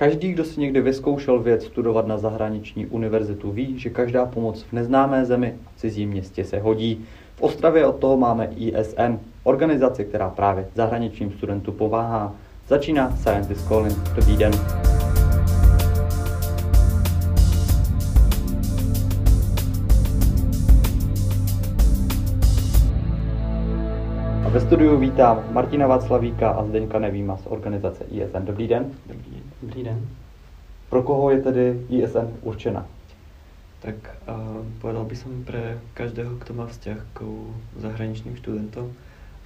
Každý, kdo si někdy vyzkoušel věc studovat na zahraniční univerzitu, ví, že každá pomoc v neznámé zemi v cizím městě se hodí. V Ostravě od toho máme ISN, organizaci, která právě zahraničním studentům pomáhá. Začíná Scientist Calling. Dobrý den. Ve studiu vítám Martina Václavíka a Zdeňka Nevýma z organizace ISN. Dobrý den. Dobrý, dobrý den. Pro koho je tedy ISN určena? Tak uh, povedal by som pre každého, kto má vzťah k zahraničným študentom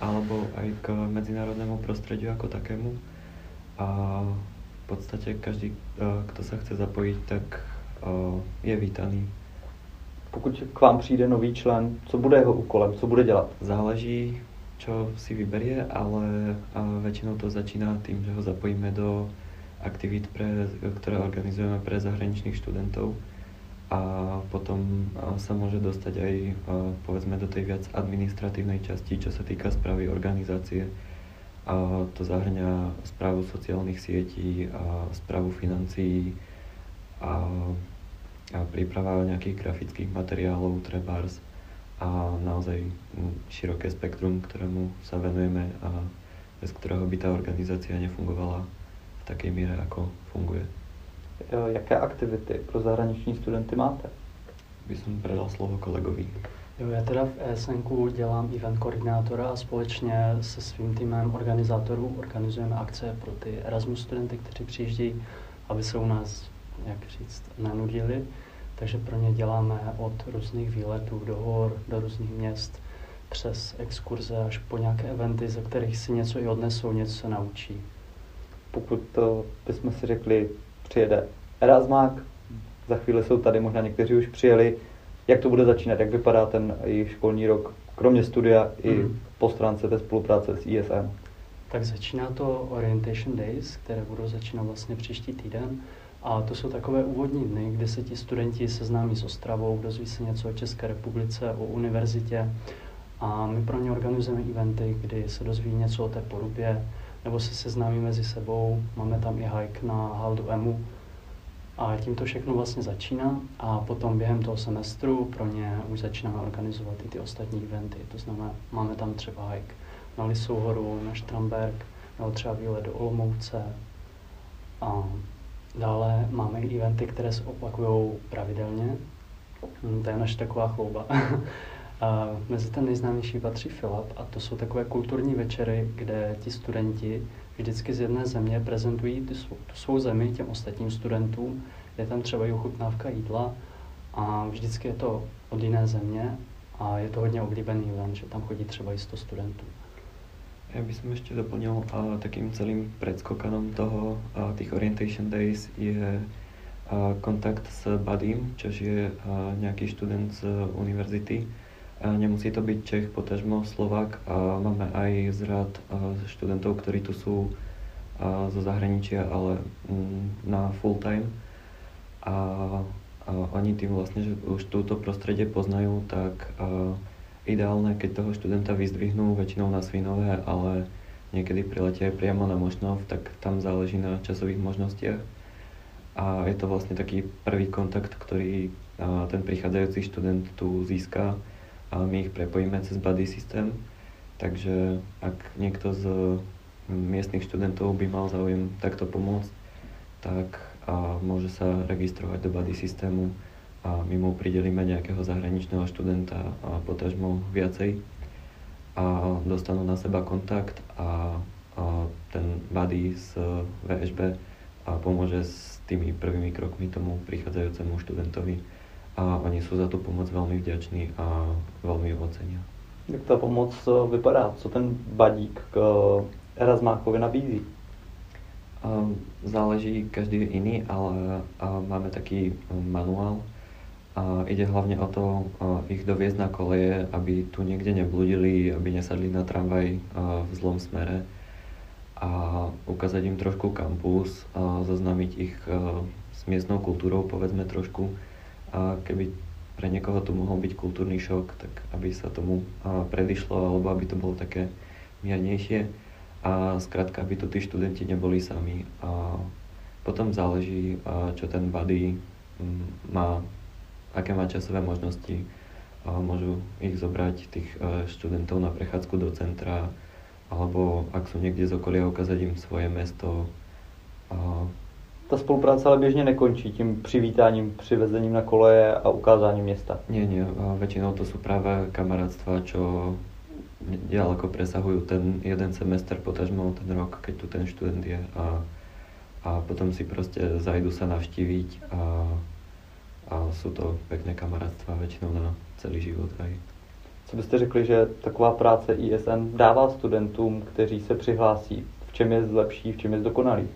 alebo aj k medzinárodnému prostrediu ako takému. A v podstate každý, uh, kto sa chce zapojiť, tak uh, je vítaný. Pokud k vám přijde nový člen, co bude jeho úkolem, co bude dělat? Záleží, čo si vyberie, ale väčšinou to začína tým, že ho zapojíme do aktivít, pre, ktoré organizujeme pre zahraničných študentov a potom sa môže dostať aj povedzme do tej viac administratívnej časti, čo sa týka správy organizácie. A to zahrňa správu sociálnych sietí, a správu financií a, a príprava nejakých grafických materiálov, trebárs a naozaj široké spektrum, ktorému sa venujeme a bez ktorého by tá organizácia nefungovala v takej míře, ako funguje. Jaké aktivity pro zahraniční studenty máte? By som predal slovo kolegovi. Jo, já teda v ESNku dělám event koordinátora a společně se svým týmem organizátorů organizujeme akce pro ty Erasmus studenty, kteří přijíždějí, aby se u nás, jak říct, nenudili. Takže pro ně děláme od různých výletů do hor, do různých měst, přes exkurze až po nějaké eventy, ze kterých si něco i odnesou, něco se naučí pokud to bychom si řekli, přijede Erasmák, za chvíli jsou tady, možná někteří už přijeli, jak to bude začínat, jak vypadá ten jejich školní rok, kromě studia i mm. po stránce té spolupráce s ISM? Tak začíná to Orientation Days, které budou začínat vlastně příští týden. A to jsou takové úvodní dny, kde se ti studenti seznámí s Ostravou, dozví se něco o České republice, o univerzitě. A my pro ně organizujeme eventy, kdy se dozví něco o té porubě, nebo se seznámí mezi sebou. Máme tam i hike na Haldu Emu. A tím to všechno vlastně začíná a potom během toho semestru pro ně už začínáme organizovat i ty ostatní eventy. To znamená, máme tam třeba hike na Lisou horu, na Štramberg, nebo třeba výlet do Olomouce. A dále máme eventy, které se opakují pravidelně. Hm, to je naše taková chlouba. A mezi ten nejznámější patří Filip a to jsou takové kulturní večery, kde ti studenti vždycky z jedné země prezentují tu svou, tu svou zemi těm ostatním studentům. Je tam třeba i ochutnávka jídla a vždycky je to od jiné země a je to hodně oblíbený event, že tam chodí třeba i 100 studentů. Já bych ešte doplnil, a takým celým predskokanom toho, a tých Orientation Days je a, kontakt s Badím, což je a, nejaký študent z univerzity, Nemusí to byť Čech, potažmo Slovak. A máme aj z študentov, ktorí tu sú zo zahraničia, ale mm, na full time. A, a oni tým vlastne, že už túto prostredie poznajú, tak a, ideálne, keď toho študenta vyzdvihnú väčšinou na Svinové, ale niekedy priletia aj priamo na Mošnov, tak tam záleží na časových možnostiach. A je to vlastne taký prvý kontakt, ktorý ten prichádzajúci študent tu získa a my ich prepojíme cez buddy systém. Takže ak niekto z miestnych študentov by mal záujem takto pomôcť, tak a môže sa registrovať do buddy systému a my mu pridelíme nejakého zahraničného študenta a potažmo viacej a dostanú na seba kontakt a, a ten buddy z VŠB a pomôže s tými prvými krokmi tomu prichádzajúcemu študentovi a oni jsou za tu pomoc velmi vděční a velmi ocení. Jak ta pomoc eh, vypadá? Co ten badík k eh, Erasmákovi nabízí? Záleží, každý jiný, ale máme taký manuál. A ide hlavně o to ich doviezť na koleje, aby tu někde nebludili, aby nesadli na tramvaj v zlom smere. A ukázať im trošku kampus, zoznámiť ich s miestnou kultúrou, povedzme trošku, a keby pre niekoho to mohol byť kultúrny šok, tak aby sa tomu predišlo, alebo aby to bolo také miernejšie a zkrátka, aby tu tí študenti neboli sami. A Potom záleží, čo ten buddy má, aké má časové možnosti. Môžu ich zobrať, tých študentov na prechádzku do centra, alebo ak sú niekde z okolia, ukázať im svoje mesto. Ta spolupráce ale běžně nekončí tím přivítáním, přivezením na koleje a ukázáním města. Nie, nie. Väčšinou to sú práve kamarátstva, čo ďaleko presahujú ten jeden semester, potažmo ten rok, keď tu ten študent je a, a potom si prostě zajdu sa navštíviť a, a sú to pekné kamarátstva väčšinou na celý život aj. Co byste řekli, že taková práce ISN dává studentům, kteří se přihlásí? V čem je lepší, v čem je zdokonalý?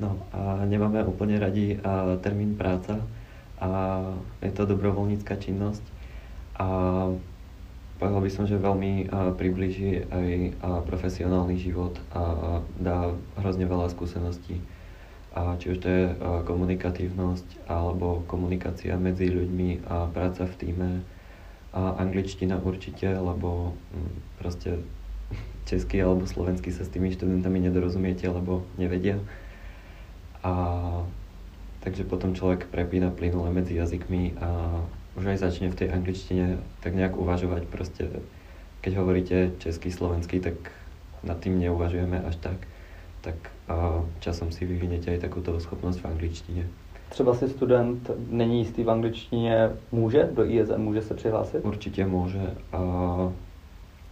No a nemáme úplne radi a, termín práca a je to dobrovoľnícka činnosť a povedal by som, že veľmi približí aj a, profesionálny život a dá hrozne veľa skúseností. A či už to je a, komunikatívnosť alebo komunikácia medzi ľuďmi a práca v týme a angličtina určite, lebo hm, proste česky alebo slovensky sa s tými študentami nedorozumiete, lebo nevedia. A takže potom človek prepína plynule medzi jazykmi a už aj začne v tej angličtine tak nejak uvažovať proste, keď hovoríte český, slovenský, tak nad tým neuvažujeme až tak, tak a časom si vyvinete aj takúto schopnosť v angličtine. Třeba si student není jistý v angličtině, může do ISN, může se přihlásit? Určite môže. A,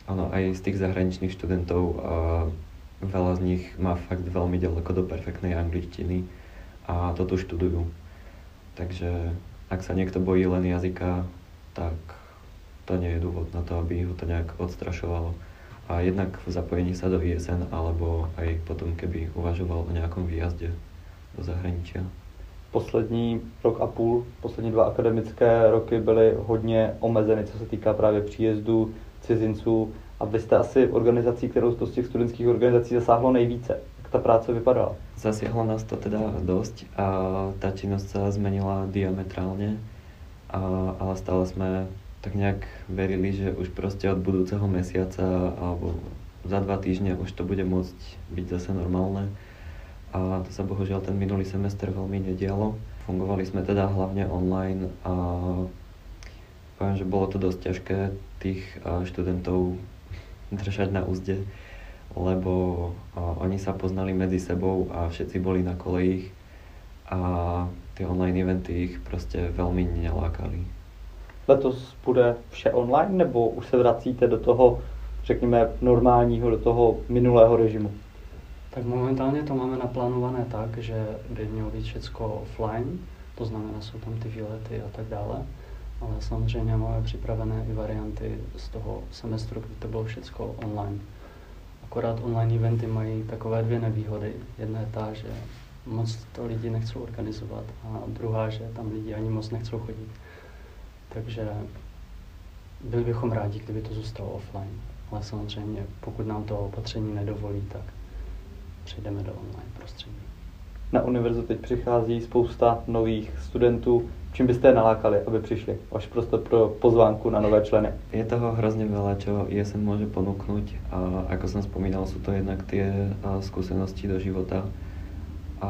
áno, aj z tých zahraničných študentov a veľa z nich má fakt veľmi ďaleko do perfektnej angličtiny a to tu študujú. Takže ak sa niekto bojí len jazyka, tak to nie je dôvod na to, aby ho to nejak odstrašovalo. A jednak v zapojení sa do ISN, alebo aj potom, keby uvažoval o nejakom výjazde do zahraničia. Poslední rok a půl, poslední dva akademické roky byly hodně omezeny, co se týká právě příjezdu cizinců a vy jste asi organizací, kterou to z těch studentských organizací zasáhlo nejvíce. Jak ta práce vypadala? Zasiahlo nás to teda dosť a tá činnosť sa zmenila diametrálne, a, ale stále sme tak nejak verili, že už proste od budúceho mesiaca alebo za dva týždne už to bude môcť byť zase normálne. A to sa bohužiaľ ten minulý semester veľmi nedialo. Fungovali sme teda hlavne online a poviem, že bolo to dosť ťažké tých študentov držať na úzde, lebo oni sa poznali medzi sebou a všetci boli na kolejích a ty online eventy ich prostě velmi nelákali. Letos bude vše online, nebo už se vracíte do toho, řekněme, normálního, do toho minulého režimu? Tak momentálně to máme naplánované tak, že by mělo být všechno offline, to znamená, jsou tam ty výlety a tak dále ale samozřejmě máme připravené i varianty z toho semestru, kdy to bylo všechno online. Akorát online eventy mají takové dvě nevýhody. Jedna je ta, že moc to lidi nechcou organizovat a druhá, že tam lidi ani moc nechcou chodit. Takže byli bychom rádi, kdyby to zůstalo offline. Ale samozřejmě, pokud nám to opatření nedovolí, tak přejdeme do online prostředí. Na univerzitu teď přichází spousta nových studentů, čím byste je nalákali, aby přišli? Váš prostor pro pozvánku na nové členy. Je toho hrozně veľa, čo ISN môže ponúknuť a ako som spomínal, sú to jednak tie skúsenosti do života a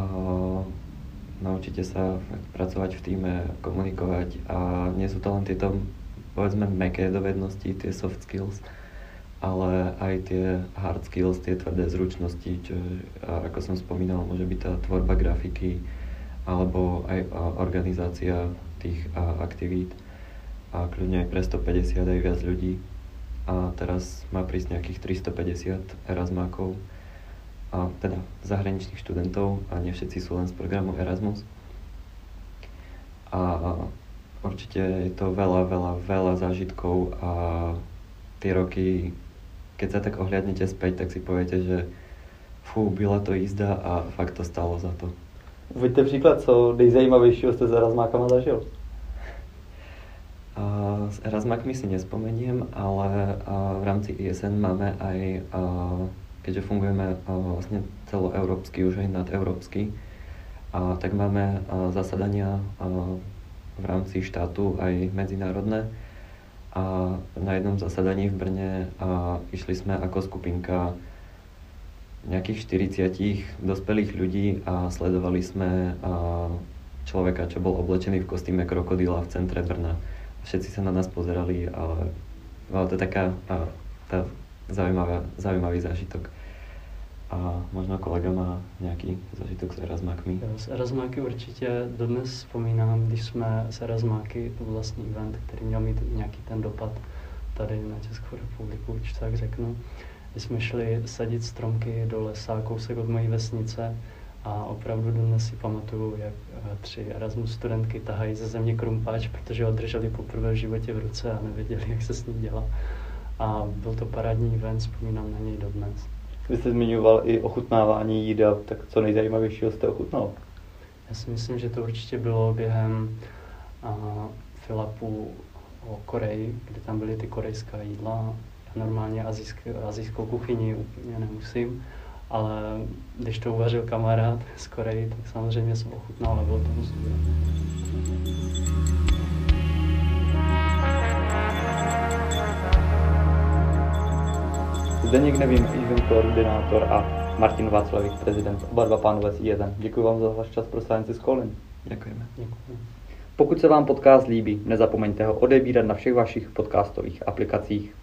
naučíte sa pracovať v týme, komunikovať a nie sú to len tieto povedzme meké dovednosti, tie soft skills, ale aj tie hard skills, tie tvrdé zručnosti, čo ako som spomínal, môže byť tá tvorba grafiky, alebo aj organizácia tých aktivít a kľudne aj pre 150 aj viac ľudí. A teraz má prísť nejakých 350 Erasmákov, a teda zahraničných študentov a nie všetci sú len z programu Erasmus. A určite je to veľa, veľa, veľa zážitkov a tie roky, keď sa tak ohliadnete späť, tak si poviete, že fú, byla to jízda a fakt to stalo za to. Uveďte příklad, co nejzajímavějšího jste s Erasmákama zažil? Uh, s Erasmákmi si nespomeniem, ale uh, v rámci ISN máme aj, uh, keďže fungujeme uh, vlastne celoeurópsky, už aj nadeurópsky, uh, tak máme uh, zasadania uh, v rámci štátu aj medzinárodné. A na jednom zasadaní v Brne uh, išli sme ako skupinka nejakých 40 dospelých ľudí a sledovali sme človeka, čo bol oblečený v kostýme krokodýla v centre Brna. Všetci sa na nás pozerali, ale bola to taká tá zaujímavá, zaujímavý zážitok. A možná kolega má nějaký zažitok s Erasmákmi? S Erasmáky určitě dodnes vzpomínám, když jsme s Erasmáky, to vlastní event, který měl mít nějaký ten dopad tady na Českou republiku, už tak řeknu. Když jsme šli sadit stromky do lesa, kousek od mojí vesnice a opravdu dnes si pamatuju, jak eh, tři Erasmus studentky tahají ze země krumpáč, protože ho drželi poprvé v životě v ruce a nevěděli, jak se s ním dělá. A byl to parádní event, vzpomínám na něj dodnes. Vy jste zmiňoval i ochutnávání jídel, tak co nejzajímavějšího jste ochutnal? Já si myslím, že to určitě bylo během uh, Filapu o Koreji, kde tam byly ty korejská jídla. Já normálně azijsk, azijskou kuchyni úplně nemusím, ale když to uvařil kamarád z Koreji, tak samozřejmě jsem ochutnal a bylo to moc Zdeněk Nevím, event koordinátor a Martin Václavík, prezident, oba dva pánové z IEZM. Děkuji vám za váš čas pro Science Calling. Děkujeme. Děkuji. Pokud se vám podcast líbí, nezapomeňte ho odebírat na všech vašich podcastových aplikacích.